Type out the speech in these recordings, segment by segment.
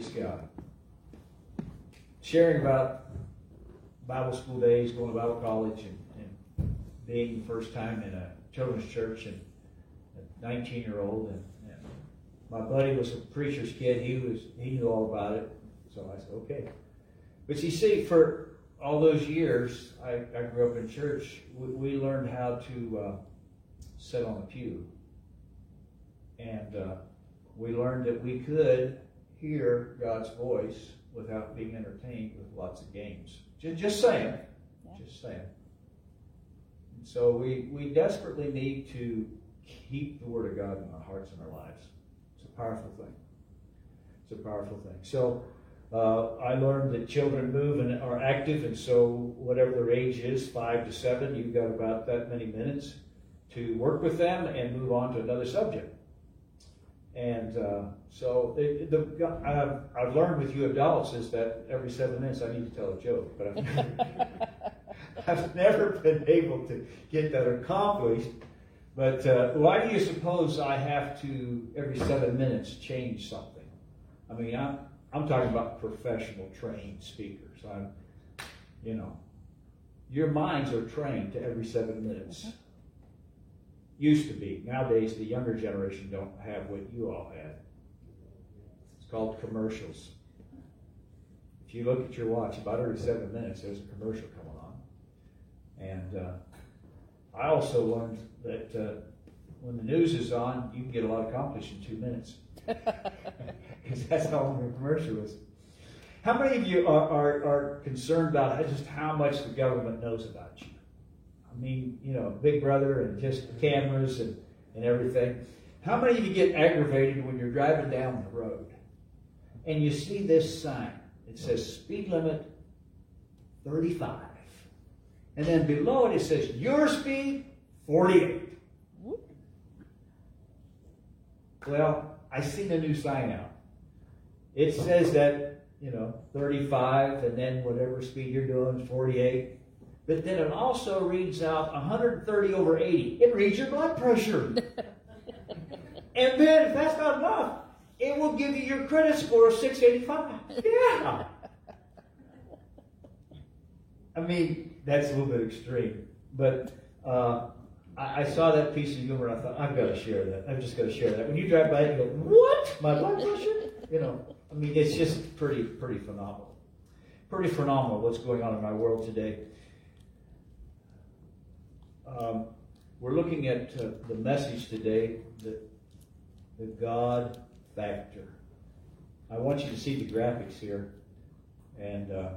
Praise God. Sharing about Bible school days, going to Bible college, and, and being the first time in a children's church and a 19 year old. And, and, my buddy was a preacher's kid. He was he knew all about it. So I said, okay. But you see, for all those years, I, I grew up in church. We, we learned how to uh, sit on a pew. And uh, we learned that we could hear God's voice without being entertained with lots of games. Just, just saying. Just saying. And so we, we desperately need to keep the Word of God in our hearts and our lives. It's a powerful thing. It's a powerful thing. So uh, I learned that children move and are active, and so whatever their age is, five to seven, you've got about that many minutes to work with them and move on to another subject. And uh, so it, the, I've, I've, learned with you adults is that every seven minutes I need to tell a joke, but I've never, I've never been able to get that accomplished. But uh, why do you suppose I have to every seven minutes change something? I mean, I'm, I'm talking about professional trained speakers. I'm, you know, your minds are trained to every seven minutes. Used to be. Nowadays, the younger generation don't have what you all had. It's called commercials. If you look at your watch, about every seven minutes, there's a commercial coming on. And uh, I also learned that uh, when the news is on, you can get a lot accomplished in two minutes. Because that's how long the commercial is. How many of you are, are, are concerned about just how much the government knows about you? I mean, you know, Big Brother and just cameras and, and everything. How many of you get aggravated when you're driving down the road and you see this sign? It says speed limit 35. And then below it, it says your speed 48. Well, I see the new sign out. It says that, you know, 35 and then whatever speed you're doing is 48 but then it also reads out 130 over 80. It reads your blood pressure. and then, if that's not enough, it will give you your credit score of 685. Yeah. I mean, that's a little bit extreme. But uh, I, I, saw that piece of humor and I thought, I've got to share that. I've just got to share that. When you drive by it, you go, what? My blood pressure? You know, I mean, it's just pretty, pretty phenomenal. Pretty phenomenal what's going on in our world today. Um, we're looking at uh, the message today, the, the God factor. I want you to see the graphics here. And uh,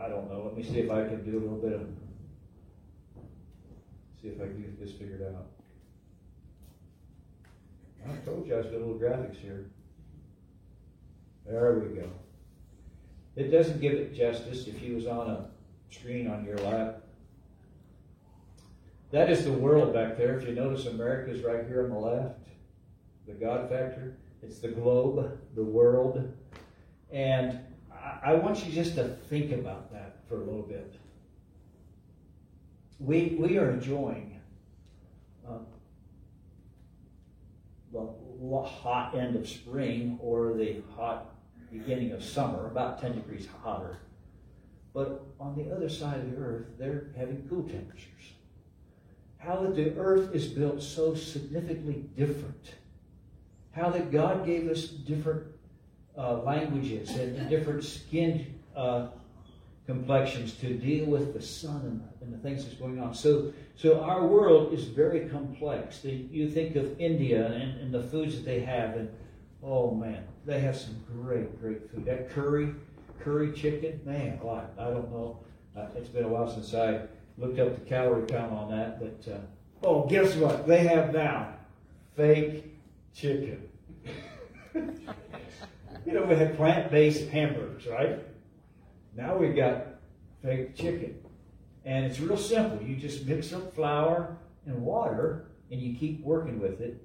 I don't know. Let me see if I can do a little bit of, see if I can get this figured out. I told you I was got little graphics here. There we go. It doesn't give it justice if he was on a screen on your lap. That is the world back there. If you notice, America is right here on the left. The God factor. It's the globe, the world. And I want you just to think about that for a little bit. We, we are enjoying uh, the hot end of spring or the hot beginning of summer, about 10 degrees hotter. But on the other side of the earth, they're having cool temperatures how that the earth is built so significantly different. How that God gave us different uh, languages and, different skin uh, complexions to deal with the sun and, and, the things that's going on. So, so our world is very complex. You think of India and, and the foods that they have, and oh man, they have some great, great food. That curry, curry chicken, man, what? I don't know. Uh, it's been a while since I looked up the calorie count on that, but uh, oh, guess what? They have now fake chicken. you know, we had plant-based hamburgers, right? Now we've got fake chicken, and it's real simple. You just mix up flour and water, and you keep working with it.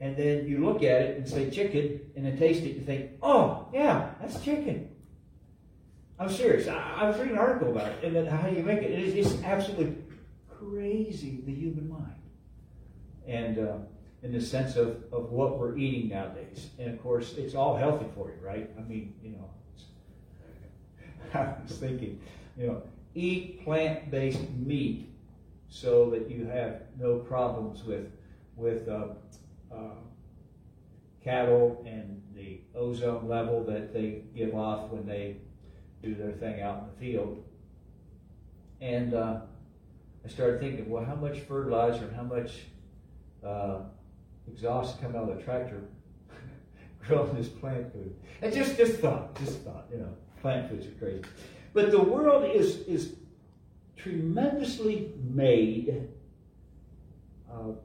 And then you look at it and say chicken, and then taste it and think, oh, yeah, that's chicken. I'm serious. I, I, was reading an article about it, and then how you make it? It is it's absolutely crazy, the human mind. And uh, in the sense of, of what we're eating nowadays. And of course, it's all healthy for you, right? I mean, you know, I was thinking, you know, eat plant based meat so that you have no problems with, with uh, uh, cattle and the ozone level that they give off when they do their thing out in the field. And uh, I started thinking, well, how much fertilizer and how much uh, exhaust come out of the tractor growing this plant food? And just, just thought, just thought, you know, plant foods are crazy. But the world is, is tremendously made of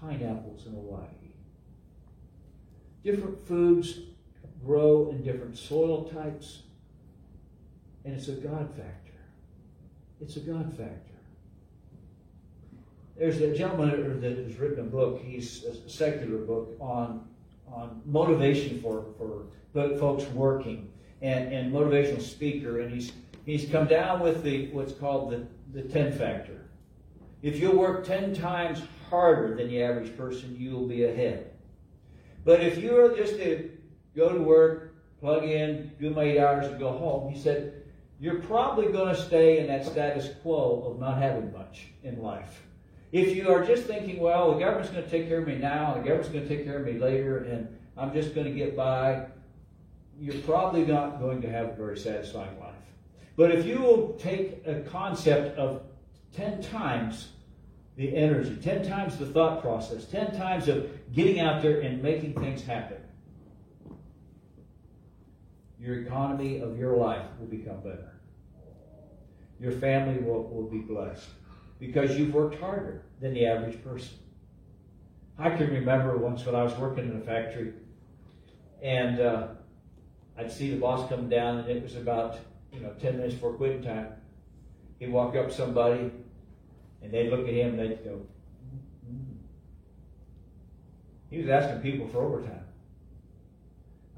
pineapples in Hawaii. Different foods grow in different soil types, and it's a God factor. It's a God factor. There's a gentleman that has written a book, he's a secular book on, on motivation for, for folks working and, and motivational speaker, and he's he's come down with the what's called the, the 10 factor. If you work 10 times harder than the average person, you will be ahead. But if you're just to go to work, plug in, do my eight hours, and go home, he said, you're probably going to stay in that status quo of not having much in life. If you are just thinking, well, the government's going to take care of me now, and the government's going to take care of me later, and I'm just going to get by, you're probably not going to have a very satisfying life. But if you will take a concept of 10 times the energy, 10 times the thought process, 10 times of getting out there and making things happen, your economy of your life will become better. Your family will, will be blessed because you've worked harder than the average person. I can remember once when I was working in a factory and uh, I'd see the boss come down and it was about you know, 10 minutes before quitting time, he'd walk up to somebody and they'd look at him and they'd go, mm-hmm. He was asking people for overtime.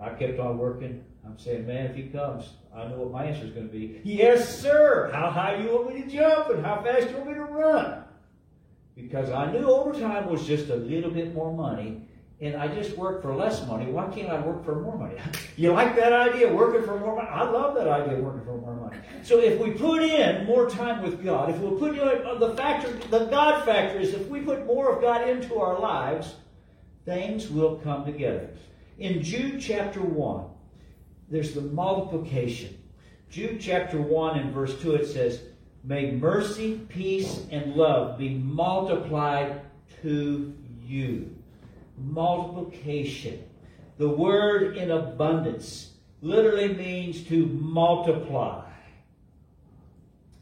I kept on working. I'm saying, man, if he comes, I know what my answer is going to be. Yes, sir. How high you want me to jump and how fast you want me to run? Because I knew overtime was just a little bit more money and I just work for less money. Why can't I work for more money? you like that idea, working for more money? I love that idea, working for more money. So if we put in more time with God, if we put in uh, the factor, the God factor is if we put more of God into our lives, things will come together. In Jude chapter 1, there's the multiplication. Jude chapter 1 and verse 2, it says, May mercy, peace, and love be multiplied to you multiplication. The word in abundance literally means to multiply.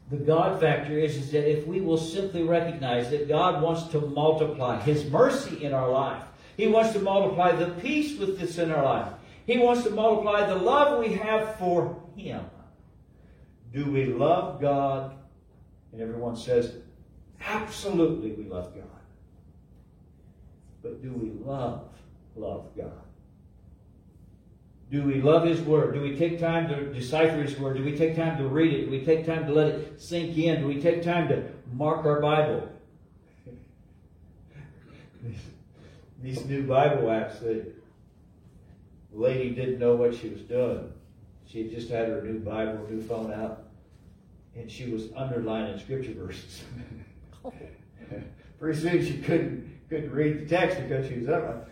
The God factor is, is that if we will simply recognize that God wants to multiply His mercy in our life, He wants to multiply the peace with this in our life, He wants to multiply the love we have for Him. Do we love God? And everyone says, absolutely we love God but do we love, love God? Do we love His Word? Do we take time to decipher His Word? Do we take time to read it? Do we take time to let it sink in? Do we take time to mark our Bible? These new Bible apps, the lady didn't know what she was doing. She had just had her new Bible, new phone out, and she was underlining scripture verses. Pretty soon she couldn't couldn't read the text because she was up.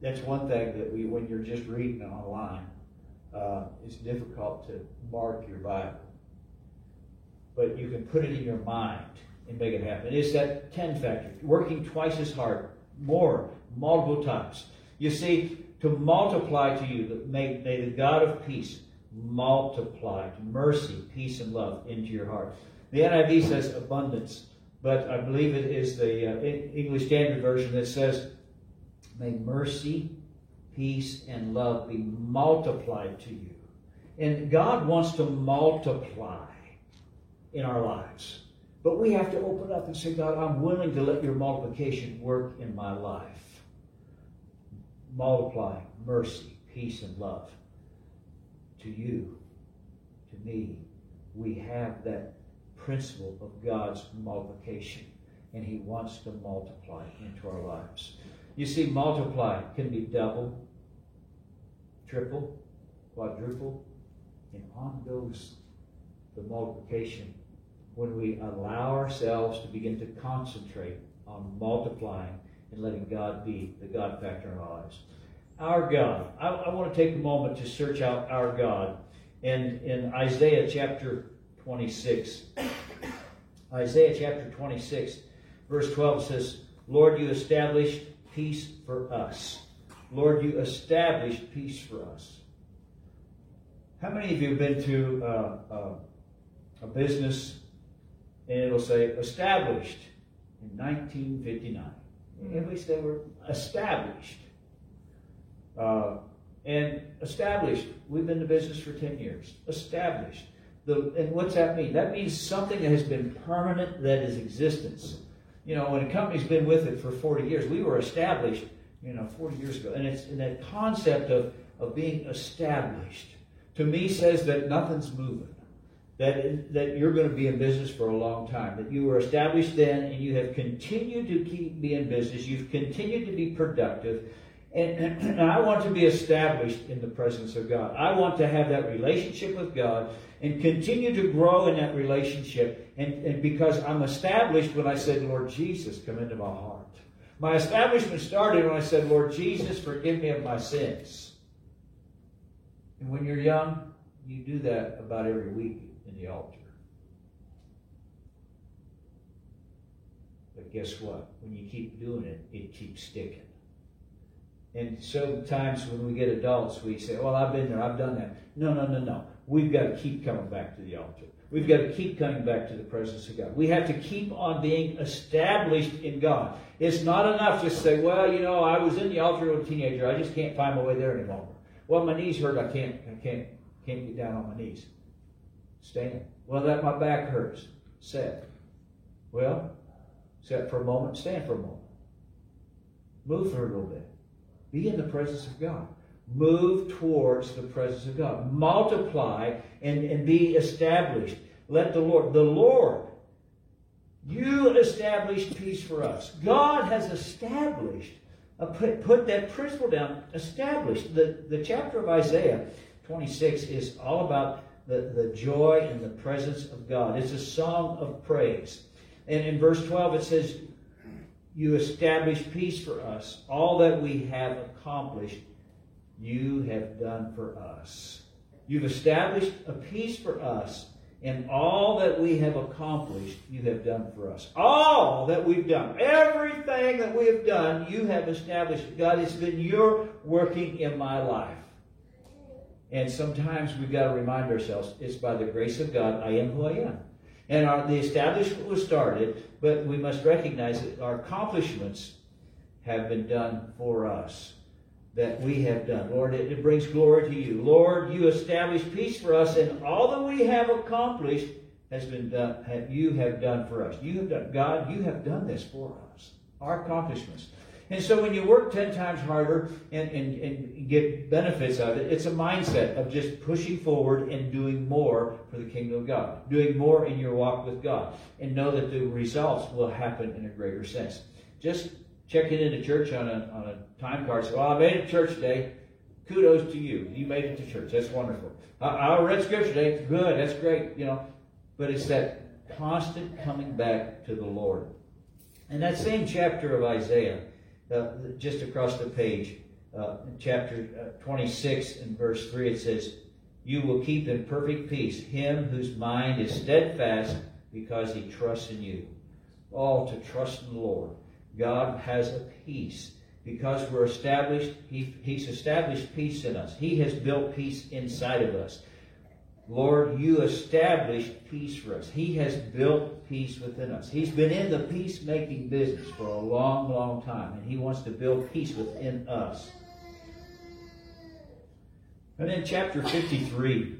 That's one thing that we, when you're just reading online, uh, it's difficult to mark your Bible. But you can put it in your mind and make it happen. It's that 10 factor, working twice as hard, more, multiple times. You see, to multiply to you, may, may the God of peace multiply mercy, peace, and love into your heart. The NIV says abundance but I believe it is the uh, English Standard Version that says, May mercy, peace, and love be multiplied to you. And God wants to multiply in our lives. But we have to open up and say, God, I'm willing to let your multiplication work in my life. Multiply mercy, peace, and love to you, to me. We have that principle of God's multiplication. and He wants to multiply into our lives. You see, multiply can be double, triple, quadruple, and on goes the multiplication when we allow ourselves to begin to concentrate on multiplying and letting God be the God factor in our lives. Our God. I, I want to take a moment to search out our God. And in Isaiah chapter 26, Isaiah chapter 26, verse 12 says, Lord, you established peace for us. Lord, you established peace for us. How many of you have been to uh, uh, a business and it'll say established in 1959? And we they we're established. Uh, and established, we've been in business for 10 years. Established. The, and what's that mean? That means something that has been permanent, that is existence. You know, when a company's been with it for 40 years, we were established, you know, 40 years ago. And it's in that concept of, of being established, to me, says that nothing's moving. That, that you're going to be in business for a long time. That you were established then and you have continued to keep be in business. You've continued to be productive. And, and, I want to be established in the presence of God. I want to have that relationship with God and continue to grow in that relationship. And, and because I'm established when I said, Lord Jesus, come into my heart. My establishment started when I said, Lord Jesus, forgive me of my sins. And when you're young, you do that about every week in the altar. But guess what? When you keep doing it, it keeps sticking. And sometimes when we get adults, we say, Well, I've been there, I've done that. No, no, no, no. We've got to keep coming back to the altar. We've got to keep coming back to the presence of God. We have to keep on being established in God. It's not enough just to say, Well, you know, I was in the altar as a teenager, I just can't find my way there anymore. Well, my knees hurt, I can't, I can't, can't get down on my knees. Stand. Well, that my back hurts. Sit. Well, sit for a moment, stand for a moment. Move for a little bit. Be in the presence of God. Move towards the presence of God. Multiply and, and be established. Let the Lord, the Lord, you established peace for us. God has established, uh, put, put that principle down, established. The, the chapter of Isaiah 26 is all about the, the joy and the presence of God. It's a song of praise. And in verse 12 it says, you establish peace for us. All that we have accomplished, you have done for us. You've established a peace for us, and all that we have accomplished, you have done for us. All that we've done, everything that we have done, you have established. God, it's been your working in my life. And sometimes we've got to remind ourselves it's by the grace of God I am who I am. And our, the establishment was started, but we must recognize that our accomplishments have been done for us. That we have done. Lord, it, it brings glory to you. Lord, you establish peace for us, and all that we have accomplished has been done, have, you have done for us. You have done, God, you have done this for us. Our accomplishments. And so when you work 10 times harder and, and, and get benefits out of it, it's a mindset of just pushing forward and doing more for the kingdom of God, doing more in your walk with God, and know that the results will happen in a greater sense. Just checking into church on a, on a time card, say, well, I made it to church today. Kudos to you. You made it to church. That's wonderful. I, I read scripture today. Good. That's great. You know, but it's that constant coming back to the Lord. In that same chapter of Isaiah, uh, just across the page, uh, chapter uh, 26 and verse 3, it says, You will keep in perfect peace him whose mind is steadfast because he trusts in you. All to trust in the Lord. God has a peace because we're established. He, he's established peace in us. He has built peace inside of us. Lord, you established peace for us. He has built peace within us. He's been in the peacemaking business for a long, long time, and He wants to build peace within us. And then chapter 53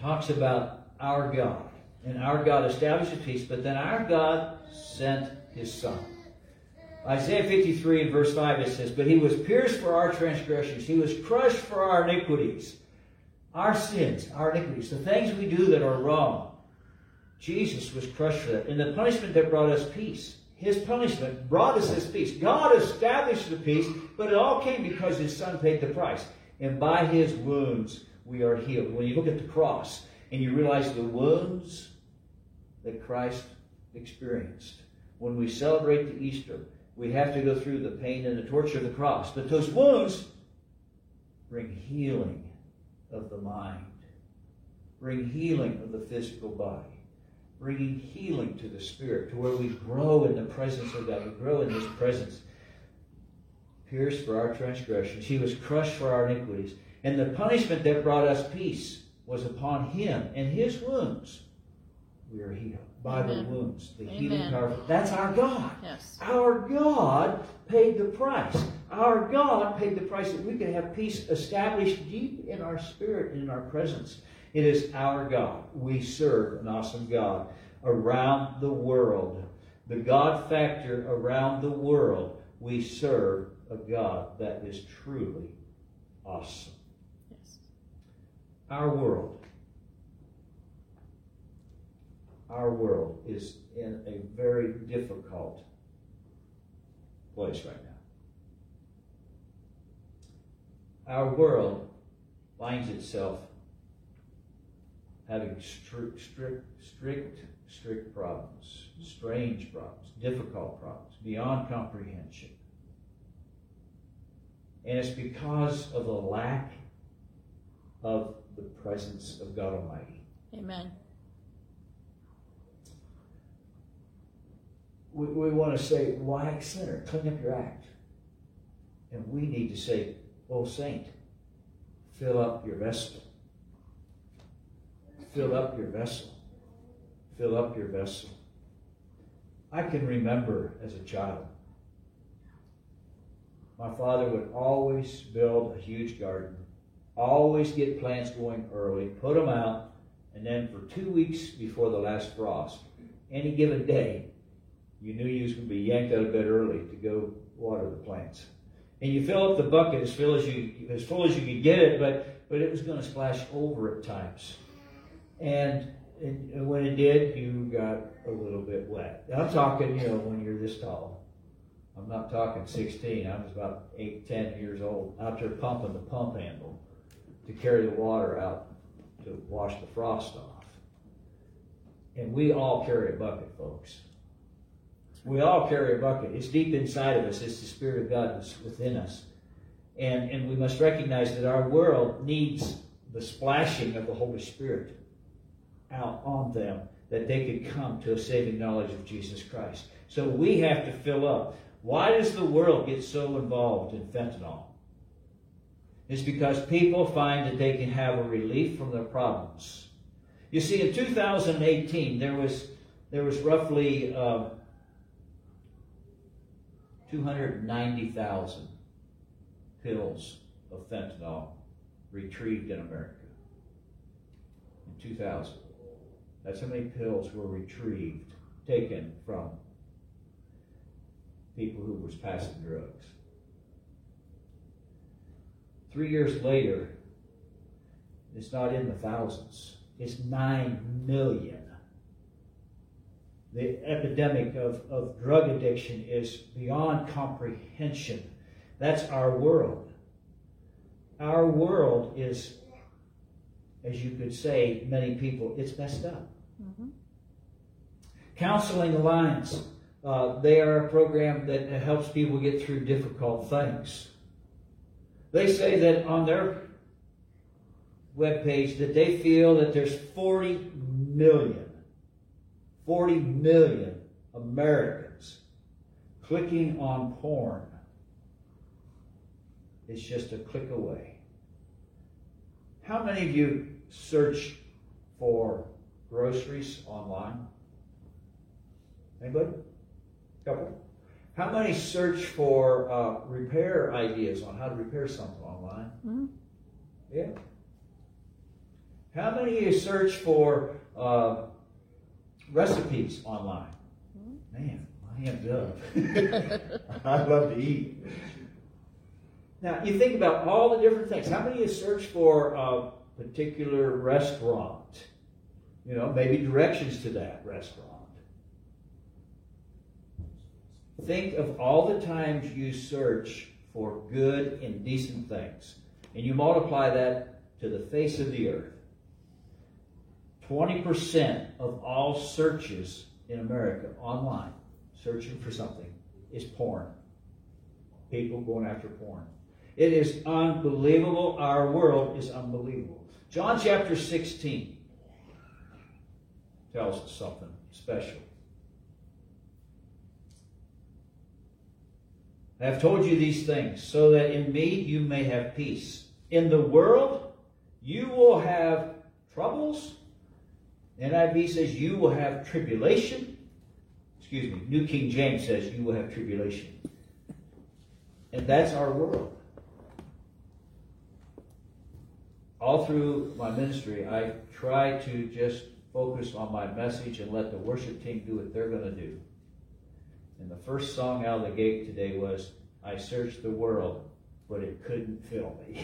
talks about our God. And our God established peace, but then our God sent His Son. Isaiah 53 and verse 5 it says, But He was pierced for our transgressions, He was crushed for our iniquities our sins, our iniquities, the things we do that are wrong. Jesus was crushed for that. And the punishment that brought us peace. His punishment brought us this peace. God established the peace, but it all came because his son paid the price. And by his wounds, we are healed. When you look at the cross and you realize the wounds that Christ experienced, when we celebrate the Easter, we have to go through the pain and the torture of the cross. But those wounds bring healing of the mind, bring healing of the physical body bringing healing to the spirit, to where we grow in the presence of God. We grow in His presence. Pierced for our transgressions, He was crushed for our iniquities. And the punishment that brought us peace was upon Him. And His wounds, we are healed. By Amen. the wounds, the Amen. healing power. That's our God. Yes. Our God paid the price. Our God paid the price that we could have peace established deep in our spirit and in our presence. It is our God. We serve an awesome God around the world. The God factor around the world, we serve a God that is truly awesome. Yes. Our world, our world is in a very difficult place right now. Our world finds itself having strict, strict, strict, strict problems, strange problems, difficult problems, beyond comprehension. And it's because of the lack of the presence of God Almighty. Amen. We, we want to say, why sinner? Clean up your act. And we need to say, oh saint, fill up your vessel. Fill up your vessel. Fill up your vessel. I can remember as a child, my father would always build a huge garden, always get plants going early, put them out, and then for two weeks before the last frost, any given day, you knew you was going to be yanked out of bed early to go water the plants. And you fill up the bucket as full as you as full as you could get it, but but it was going to splash over at times. And, and when it did, you got a little bit wet. I'm talking, you know, when you're this tall. I'm not talking 16. I was about 8, 10 years old out there pumping the pump handle to carry the water out to wash the frost off. And we all carry a bucket, folks. We all carry a bucket. It's deep inside of us. It's the Spirit of God that's within us. And, and we must recognize that our world needs the splashing of the Holy Spirit out on them that they could come to a saving knowledge of Jesus Christ. So we have to fill up. Why does the world get so involved in fentanyl? It's because people find that they can have a relief from their problems. You see, in 2018, there was there was roughly uh, 290,000 pills of fentanyl retrieved in America in 2000. That's how many pills were retrieved, taken from people who was passing drugs. Three years later, it's not in the thousands. It's nine million. The epidemic of, of drug addiction is beyond comprehension. That's our world. Our world is, as you could say, many people, it's messed up. Mm-hmm. Counseling Alliance. Uh, they are a program that helps people get through difficult things. They say that on their webpage that they feel that there's 40 million, 40 million Americans clicking on porn. It's just a click away. How many of you search for groceries online? Anybody? Couple? How many search for uh, repair ideas on how to repair something online? Mm-hmm. Yeah. How many of you search for uh, recipes online? Man, my hands up. I love to eat. Now, you think about all the different things. How many of you search for a particular restaurant? You know, maybe directions to that restaurant. Think of all the times you search for good and decent things, and you multiply that to the face of the earth. 20% of all searches in America online, searching for something, is porn. People going after porn. It is unbelievable. Our world is unbelievable. John chapter 16 tells us something special. I have told you these things so that in me you may have peace. In the world you will have troubles. NIV says you will have tribulation. Excuse me, New King James says you will have tribulation. And that's our world. All through my ministry, I try to just focus on my message and let the worship team do what they're going to do. And the first song out of the gate today was I searched the world, but it couldn't fill me.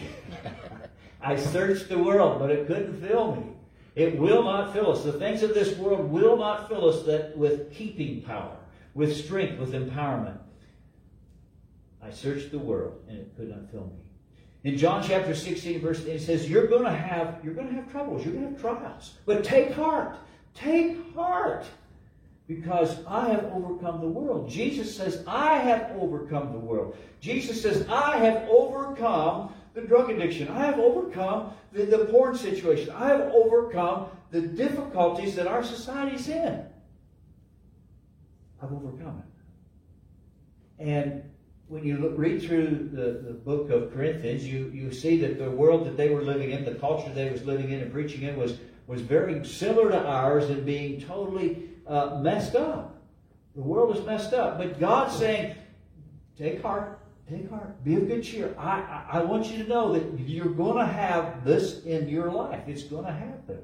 I searched the world, but it couldn't fill me. It will not fill us. The things of this world will not fill us that with keeping power, with strength, with empowerment. I searched the world and it could not fill me. In John chapter 16, verse 8, it says, You're gonna have you're gonna have troubles, you're gonna have trials. But take heart. Take heart. Because I have overcome the world. Jesus says, I have overcome the world. Jesus says, I have overcome the drug addiction. I have overcome the, the porn situation. I have overcome the difficulties that our society's in. I've overcome it. And when you look, read through the, the book of Corinthians, you, you see that the world that they were living in, the culture they was living in and preaching in was, was very similar to ours in being totally uh, messed up. The world is messed up. But God's saying, take heart, take heart, be of good cheer. I, I, I want you to know that you're going to have this in your life. It's going to happen.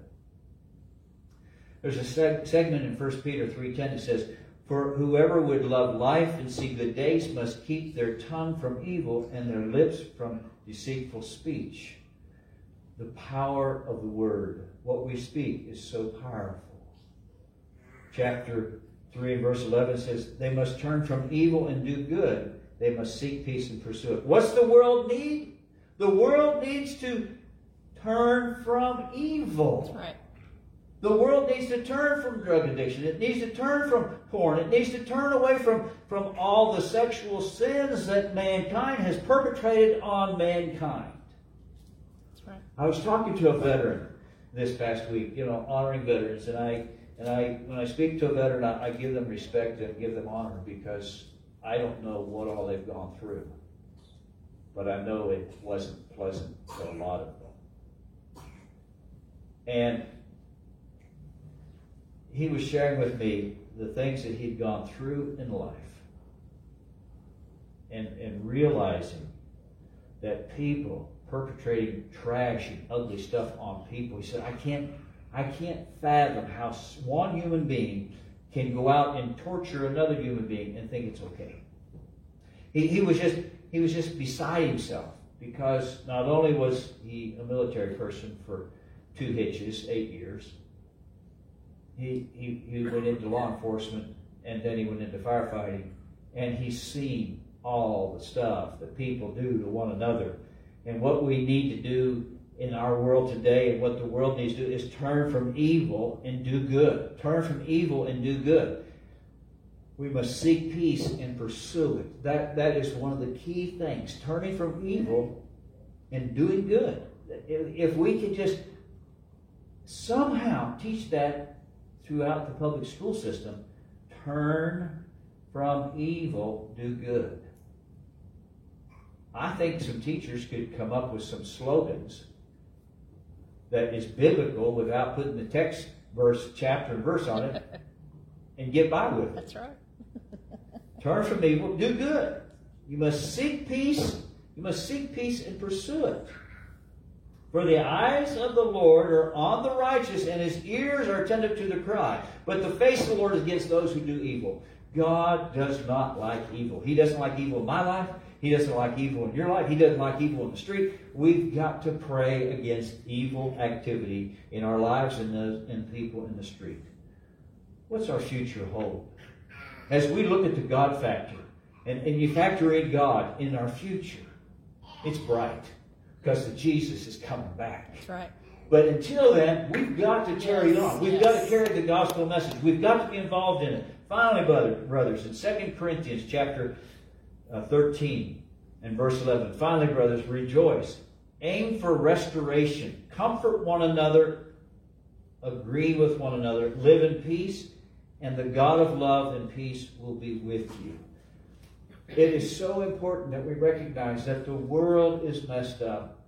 There's a seg- segment in 1 Peter 3.10 that says, for whoever would love life and see good days must keep their tongue from evil and their lips from deceitful speech. The power of the word, what we speak, is so powerful. Chapter 3 and verse 11 says, They must turn from evil and do good. They must seek peace and pursue it. What's the world need? The world needs to turn from evil. That's right. The world needs to turn from drug addiction. It needs to turn from porn. It needs to turn away from, from all the sexual sins that mankind has perpetrated on mankind. That's right. I was talking to a veteran this past week, you know, honoring veterans, and I and I when I speak to a veteran, I, I give them respect and give them honor because I don't know what all they've gone through, but I know it wasn't pleasant for a lot of them. And he was sharing with me the things that he'd gone through in life and, and realizing that people perpetrating trash and ugly stuff on people. He said, I can't, I can't fathom how one human being can go out and torture another human being and think it's okay. He, he was just he was just beside himself because not only was he a military person for two hitches, eight years, he, he, he went into law enforcement and then he went into firefighting and he's seen all the stuff that people do to one another. And what we need to do in our world today and what the world needs to do is turn from evil and do good. Turn from evil and do good. We must seek peace and pursue it. That, that is one of the key things. Turning from evil and doing good. If, we can just somehow teach that throughout the public school system, turn from evil, do good. I think some teachers could come up with some slogans that is biblical without putting the text verse, chapter, and verse on it and get by with it. That's right. Turn from evil, do good. You must seek peace. You must seek peace and pursue it. For the eyes of the Lord are on the righteous, and his ears are attentive to the cry. But the face of the Lord is against those who do evil. God does not like evil. He doesn't like evil in my life. He doesn't like evil in your life. He doesn't like evil in the street. We've got to pray against evil activity in our lives and the and people in the street. What's our future hold? As we look at the God factor, and, and you factor in God in our future, it's bright because Jesus is coming back. That's right. But until then, we've got to carry it on. We've got to carry the gospel message. We've got to be involved in it. Finally, brother, brothers, in 2 Corinthians chapter uh, 13 and verse 11, finally, brothers, rejoice. Aim for restoration. Comfort one another. Agree with one another. Live in peace. And the God of love and peace will be with you. It is so important that we recognize that the world is messed up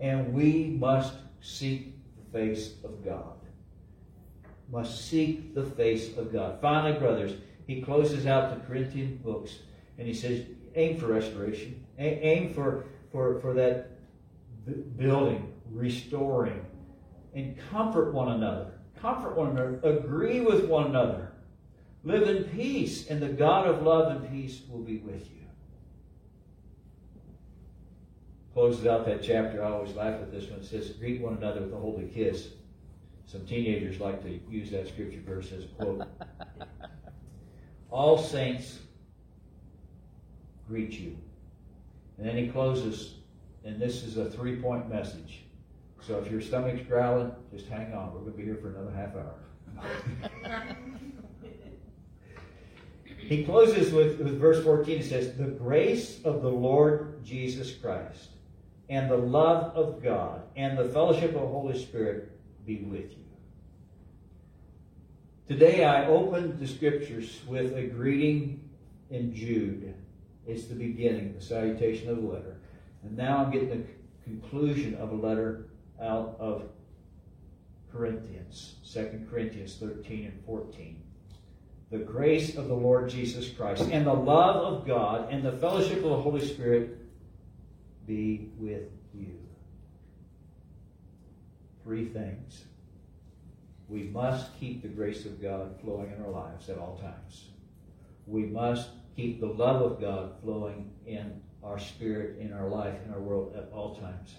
and we must seek the face of God. Must seek the face of God. Finally, brothers, he closes out the Corinthian books and he says, aim for restoration. Aim for, for, for that building, restoring, and comfort one another. Comfort one another. Agree with one another. Live in peace, and the God of love and peace will be with you. Closes out that chapter. I always laugh at this one. It says, Greet one another with a holy kiss. Some teenagers like to use that scripture verse as a quote. All saints greet you. And then he closes, and this is a three point message. So if your stomach's growling, just hang on. We're going to be here for another half hour. He closes with, with verse 14. He says, The grace of the Lord Jesus Christ and the love of God and the fellowship of the Holy Spirit be with you. Today I opened the scriptures with a greeting in Jude. It's the beginning, the salutation of the letter. And now I'm getting the conclusion of a letter out of Corinthians, 2 Corinthians 13 and 14 the grace of the Lord Jesus Christ and the love of God and the fellowship of the Holy Spirit be with you. Three things. We must keep the grace of God flowing in our lives at all times. We must keep the love of God flowing in our spirit, in our life, in our world at all times.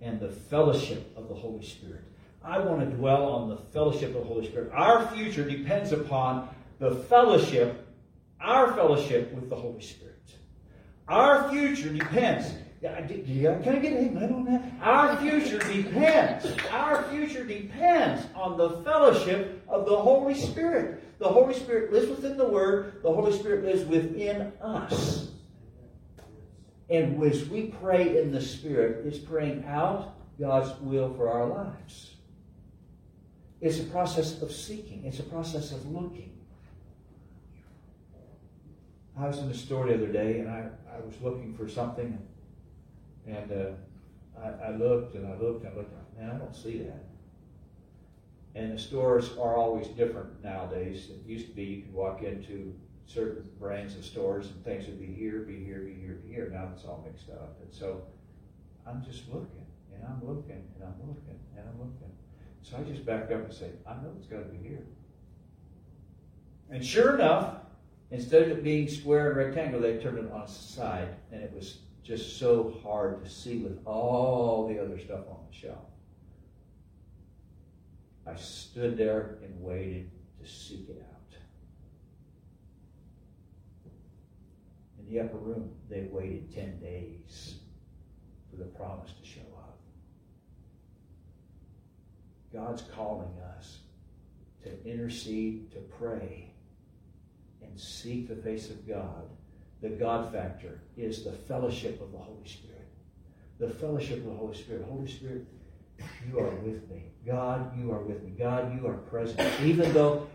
And the fellowship of the Holy Spirit. I want to dwell on the fellowship of the Holy Spirit. Our future depends upon the fellowship, our fellowship with the Holy Spirit. Our future depends. Can I get an amen on that? Our future depends. Our future depends on the fellowship of the Holy Spirit. The Holy Spirit lives within the Word. The Holy Spirit lives within us. And as we pray in the Spirit, is praying out God's will for our lives. It's a process of seeking. It's a process of looking. I was in the store the other day and I, I was looking for something and uh, I, I, looked and I looked and I looked and man, I don't see that. And the stores are always different nowadays. It used to be you could walk into certain brands of stores and things would be here, be here, be here, be here. Now it's all mixed up. And so I'm just looking and I'm looking and I'm looking and I'm looking. So I just backed up and said, I know it's got to be here. And sure enough, Instead of it being square and rectangular, they turned it on its side, and it was just so hard to see with all the other stuff on the shelf. I stood there and waited to seek it out. In the upper room, they waited 10 days for the promise to show up. God's calling us to intercede, to pray, and seek the face of God, the God factor is the fellowship of the Holy Spirit. The fellowship of the Holy Spirit. Holy Spirit, you are with me. God, you are with me. God, you are present. Even though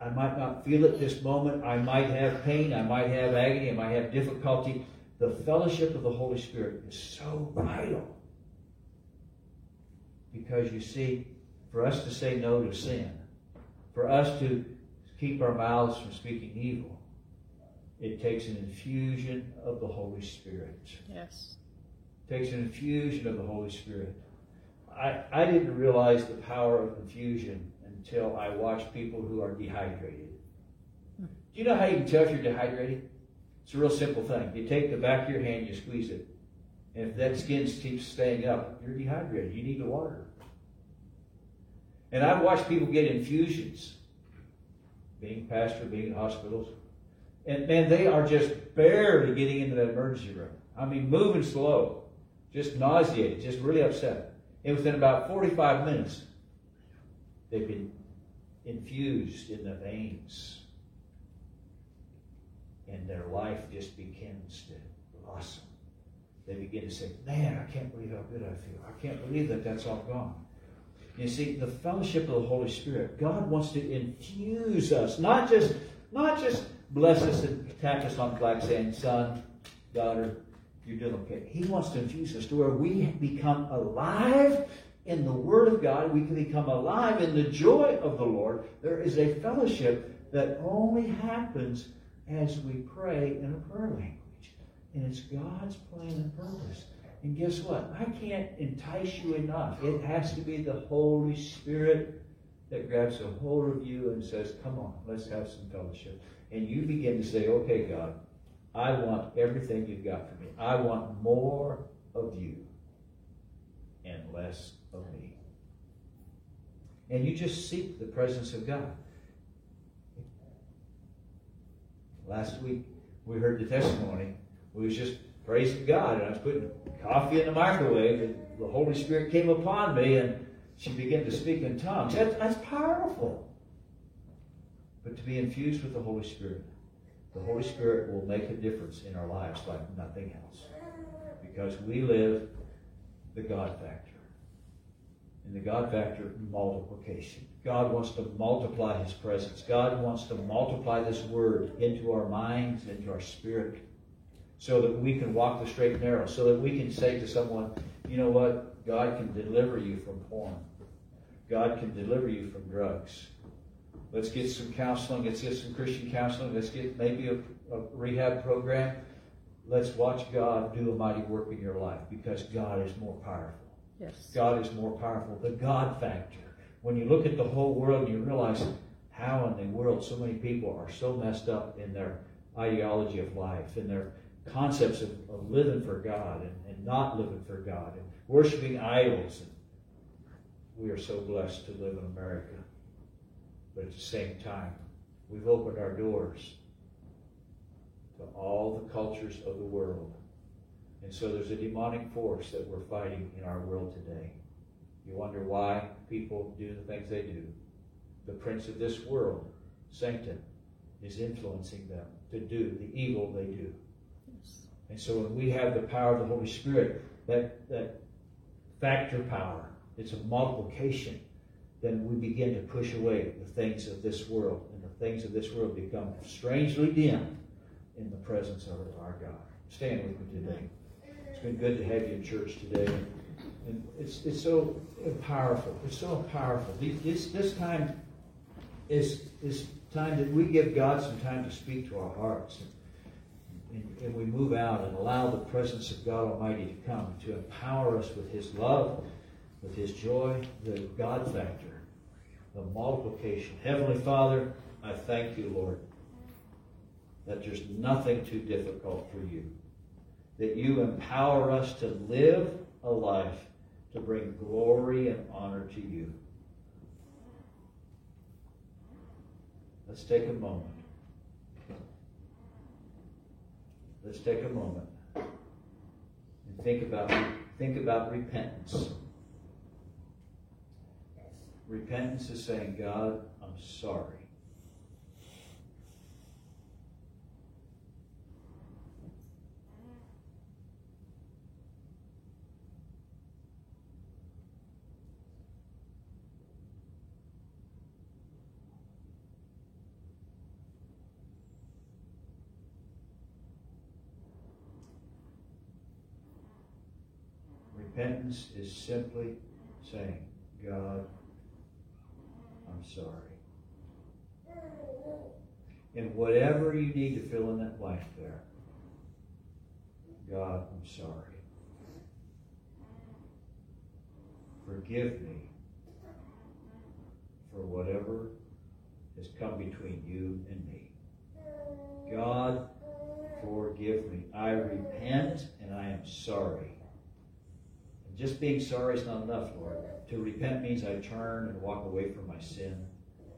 I might not feel it this moment, I might have pain, I might have agony, I might have difficulty. The fellowship of the Holy Spirit is so vital. Because you see, for us to say no to sin, for us to keep our mouths from speaking evil, it takes an infusion of the Holy Spirit. Yes. It takes an infusion of the Holy Spirit. I, I didn't realize the power of infusion until I watched people who are dehydrated. Do you know how you can tell if you're dehydrated? It's a real simple thing. You take the back of your hand, you squeeze it. And if that skin keeps staying up, you're dehydrated. You need the water. And I've watched people get infusions, being pastor, being in hospitals. And man, they are just barely getting into that emergency room. I mean, moving slow, just nauseated, just really upset. And within about 45 minutes, they've been infused in the veins. And their life just begins to blossom. They begin to say, Man, I can't believe how good I feel. I can't believe that that's all gone. You see, the fellowship of the Holy Spirit, God wants to infuse us, not just, not just bless us and tap us on the back saying, son, daughter, you're doing okay. He wants to infuse us to where we become alive in the Word of God. We can become alive in the joy of the Lord. There is a fellowship that only happens as we pray in a prayer language. And it's God's plan and purpose. And guess what? I can't entice you enough. It has to be the Holy Spirit that grabs a hold of you and says, Come on, let's have some fellowship. And you begin to say, Okay, God, I want everything you've got for me. I want more of you and less of me. And you just seek the presence of God. Last week, we heard the testimony. We was just praising God, and I was putting coffee in the microwave, and the Holy Spirit came upon me, and she began to speak in tongues. That's, that's powerful. But to be infused with the Holy Spirit, the Holy Spirit will make a difference in our lives like nothing else. Because we live the God factor. And the God factor, multiplication. God wants to multiply His presence. God wants to multiply this word into our minds, into our spirit so that we can walk the straight and narrow, so that we can say to someone, you know what? God can deliver you from porn. God can deliver you from drugs. Let's get some counseling. Let's get some Christian counseling. Let's get maybe a, a rehab program. Let's watch God do a mighty work in your life because God is more powerful. Yes. God is more powerful. The God factor. When you look at the whole world and you realize how in the world so many people are so messed up in their ideology of life, in their concepts of, of living for God and, and not living for God and worshiping idols. And we are so blessed to live in America. But at the same time, we've opened our doors to all the cultures of the world. And so there's a demonic force that we're fighting in our world today. You wonder why people do the things they do. The prince of this world, Satan, is influencing them to do the evil they do. And so when we have the power of the Holy Spirit, that, that factor power, it's a multiplication, then we begin to push away the things of this world. And the things of this world become strangely dim in the presence of our God. Stand with me today. It's been good to have you in church today. And it's, it's so powerful. It's so powerful. This, this time is, is time that we give God some time to speak to our hearts. And, and, and we move out and allow the presence of God Almighty to come to empower us with His love, with His joy, the God factor, the multiplication. Heavenly Father, I thank you, Lord, that there's nothing too difficult for you. That you empower us to live a life to bring glory and honor to you. Let's take a moment. let's take a moment and think about think about repentance. Repentance is saying, God, I'm sorry. Repentance is simply saying, God, Sorry. And whatever you need to fill in that blank there, God, I'm sorry. Forgive me for whatever has come between you and me. God, forgive me. I repent and I am sorry. And just being sorry is not enough, Lord. To repent means I turn and walk away from my sin.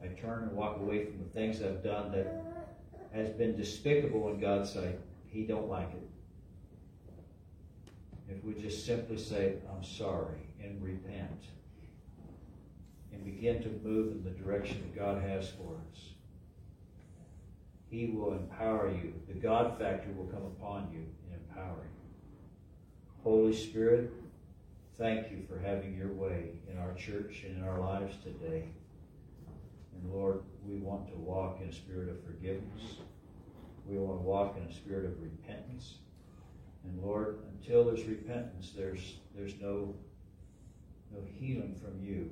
I turn and walk away from the things I've done that has been despicable in God's sight. He don't like it. If we just simply say, I'm sorry, and repent, and begin to move in the direction that God has for us, He will empower you. The God factor will come upon you in empowering. Holy Spirit, thank you for having your way in our church and in our lives today. And Lord, we want to walk in a spirit of forgiveness. We want to walk in a spirit of repentance. And Lord, until there's repentance, there's there's no no healing from you.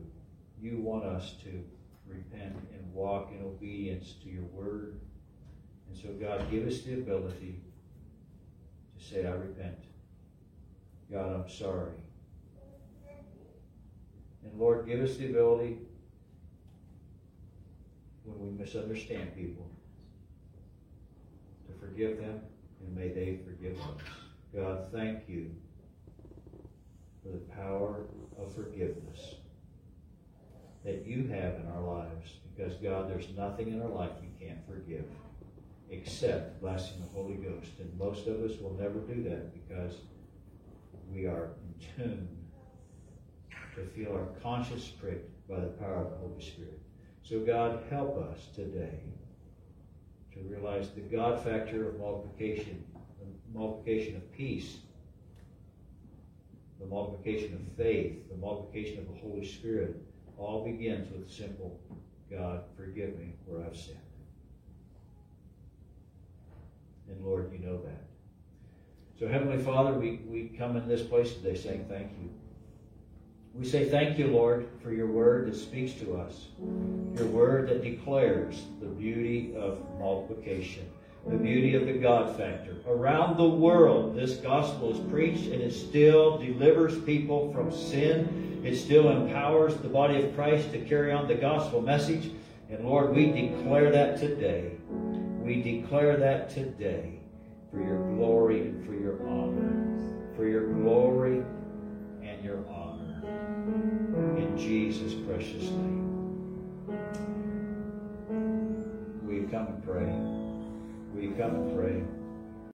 You want us to repent and walk in obedience to your word. And so God, give us the ability to say, I repent. God, I'm sorry. And Lord, give us the ability when we misunderstand people to forgive them and may they forgive us. God, thank you for the power of forgiveness that you have in our lives. Because, God, there's nothing in our life you can't forgive except blessing the Holy Ghost. And most of us will never do that because we are in tune to feel our conscience pricked by the power of the Holy Spirit. So, God, help us today to realize the God factor of multiplication the multiplication of peace, the multiplication of faith, the multiplication of the Holy Spirit, all begins with simple, God, forgive me where I've sinned. And Lord, you know that. So Heavenly Father, we, we come in this place today saying thank you. We say thank you, Lord, for your word that speaks to us, your word that declares the beauty of multiplication the beauty of the God factor. Around the world, this gospel is preached and it still delivers people from sin. It still empowers the body of Christ to carry on the gospel message. And Lord, we declare that today. We declare that today for your glory and for your honor. For your glory Jesus' precious name. We come and pray. We come and pray?